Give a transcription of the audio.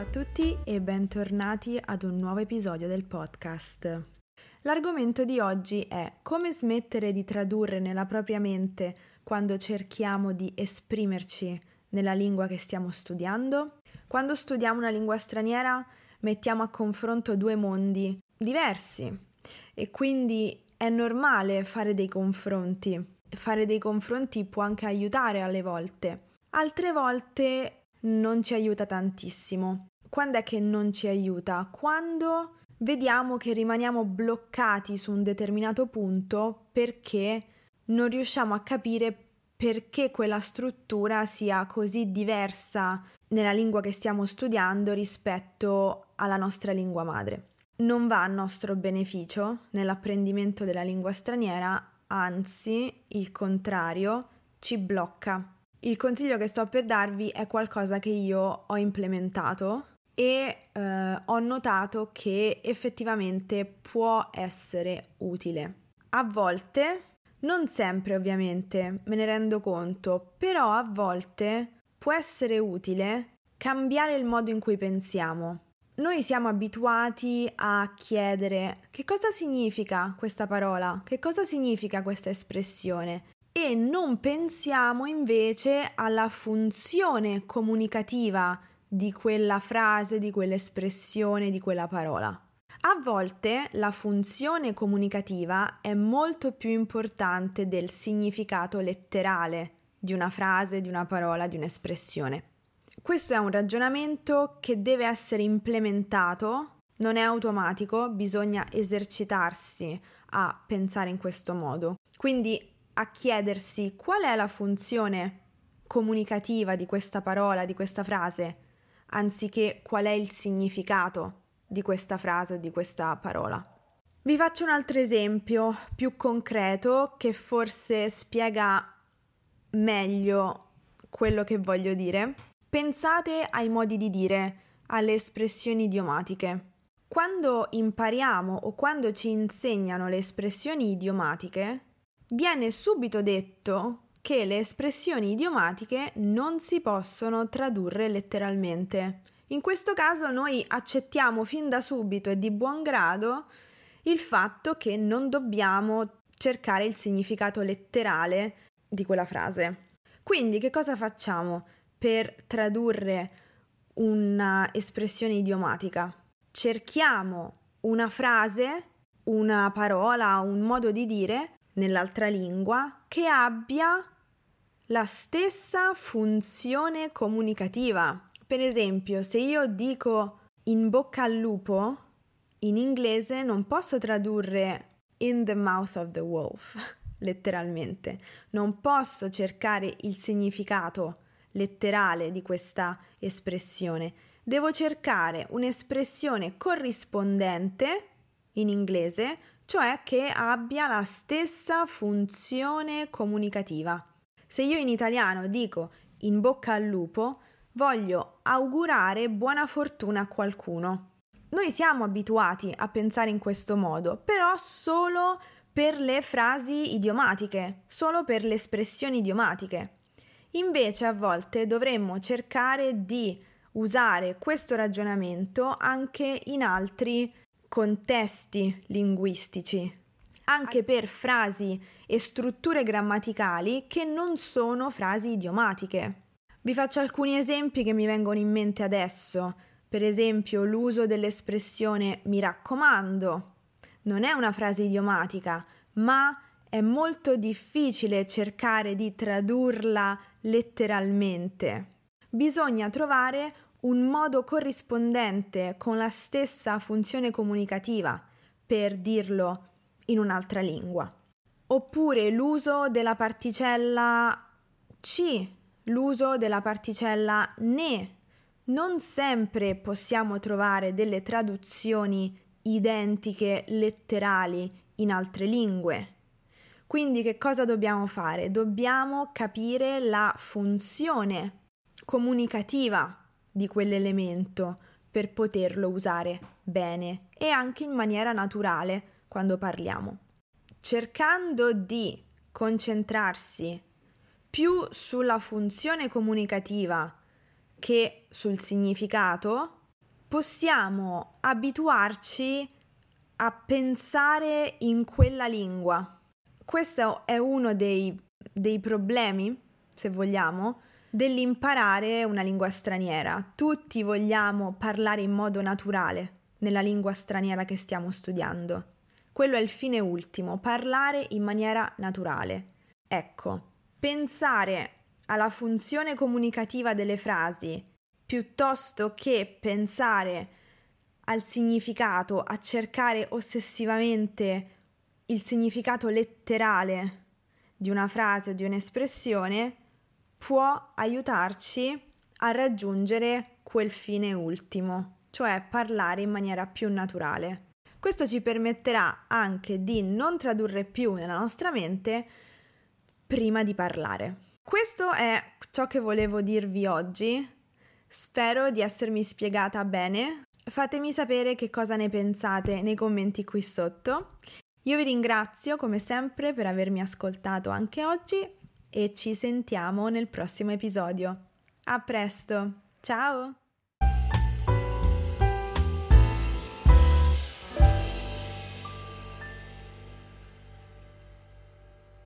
a tutti e bentornati ad un nuovo episodio del podcast. L'argomento di oggi è come smettere di tradurre nella propria mente quando cerchiamo di esprimerci nella lingua che stiamo studiando. Quando studiamo una lingua straniera mettiamo a confronto due mondi diversi e quindi è normale fare dei confronti. Fare dei confronti può anche aiutare alle volte. Altre volte non ci aiuta tantissimo. Quando è che non ci aiuta? Quando vediamo che rimaniamo bloccati su un determinato punto perché non riusciamo a capire perché quella struttura sia così diversa nella lingua che stiamo studiando rispetto alla nostra lingua madre. Non va a nostro beneficio nell'apprendimento della lingua straniera, anzi, il contrario, ci blocca il consiglio che sto per darvi è qualcosa che io ho implementato e eh, ho notato che effettivamente può essere utile. A volte, non sempre ovviamente, me ne rendo conto, però a volte può essere utile cambiare il modo in cui pensiamo. Noi siamo abituati a chiedere che cosa significa questa parola, che cosa significa questa espressione e non pensiamo invece alla funzione comunicativa di quella frase, di quell'espressione, di quella parola. A volte la funzione comunicativa è molto più importante del significato letterale di una frase, di una parola, di un'espressione. Questo è un ragionamento che deve essere implementato, non è automatico, bisogna esercitarsi a pensare in questo modo. Quindi a chiedersi qual è la funzione comunicativa di questa parola, di questa frase, anziché qual è il significato di questa frase o di questa parola. Vi faccio un altro esempio più concreto che forse spiega meglio quello che voglio dire. Pensate ai modi di dire, alle espressioni idiomatiche. Quando impariamo o quando ci insegnano le espressioni idiomatiche, viene subito detto che le espressioni idiomatiche non si possono tradurre letteralmente. In questo caso noi accettiamo fin da subito e di buon grado il fatto che non dobbiamo cercare il significato letterale di quella frase. Quindi che cosa facciamo per tradurre una espressione idiomatica? Cerchiamo una frase, una parola, un modo di dire nell'altra lingua che abbia la stessa funzione comunicativa. Per esempio, se io dico in bocca al lupo, in inglese non posso tradurre in the mouth of the wolf, letteralmente. Non posso cercare il significato letterale di questa espressione. Devo cercare un'espressione corrispondente in inglese cioè che abbia la stessa funzione comunicativa. Se io in italiano dico in bocca al lupo, voglio augurare buona fortuna a qualcuno. Noi siamo abituati a pensare in questo modo, però solo per le frasi idiomatiche, solo per le espressioni idiomatiche. Invece a volte dovremmo cercare di usare questo ragionamento anche in altri contesti linguistici, anche per frasi e strutture grammaticali che non sono frasi idiomatiche. Vi faccio alcuni esempi che mi vengono in mente adesso. Per esempio, l'uso dell'espressione mi raccomando. Non è una frase idiomatica, ma è molto difficile cercare di tradurla letteralmente. Bisogna trovare un modo corrispondente con la stessa funzione comunicativa per dirlo in un'altra lingua. Oppure l'uso della particella C, l'uso della particella ne. Non sempre possiamo trovare delle traduzioni identiche letterali in altre lingue. Quindi che cosa dobbiamo fare? Dobbiamo capire la funzione comunicativa di quell'elemento per poterlo usare bene e anche in maniera naturale quando parliamo. Cercando di concentrarsi più sulla funzione comunicativa che sul significato possiamo abituarci a pensare in quella lingua. Questo è uno dei, dei problemi, se vogliamo, dell'imparare una lingua straniera. Tutti vogliamo parlare in modo naturale nella lingua straniera che stiamo studiando. Quello è il fine ultimo, parlare in maniera naturale. Ecco, pensare alla funzione comunicativa delle frasi piuttosto che pensare al significato, a cercare ossessivamente il significato letterale di una frase o di un'espressione, può aiutarci a raggiungere quel fine ultimo, cioè parlare in maniera più naturale. Questo ci permetterà anche di non tradurre più nella nostra mente prima di parlare. Questo è ciò che volevo dirvi oggi. Spero di essermi spiegata bene. Fatemi sapere che cosa ne pensate nei commenti qui sotto. Io vi ringrazio come sempre per avermi ascoltato anche oggi e ci sentiamo nel prossimo episodio. A presto, ciao!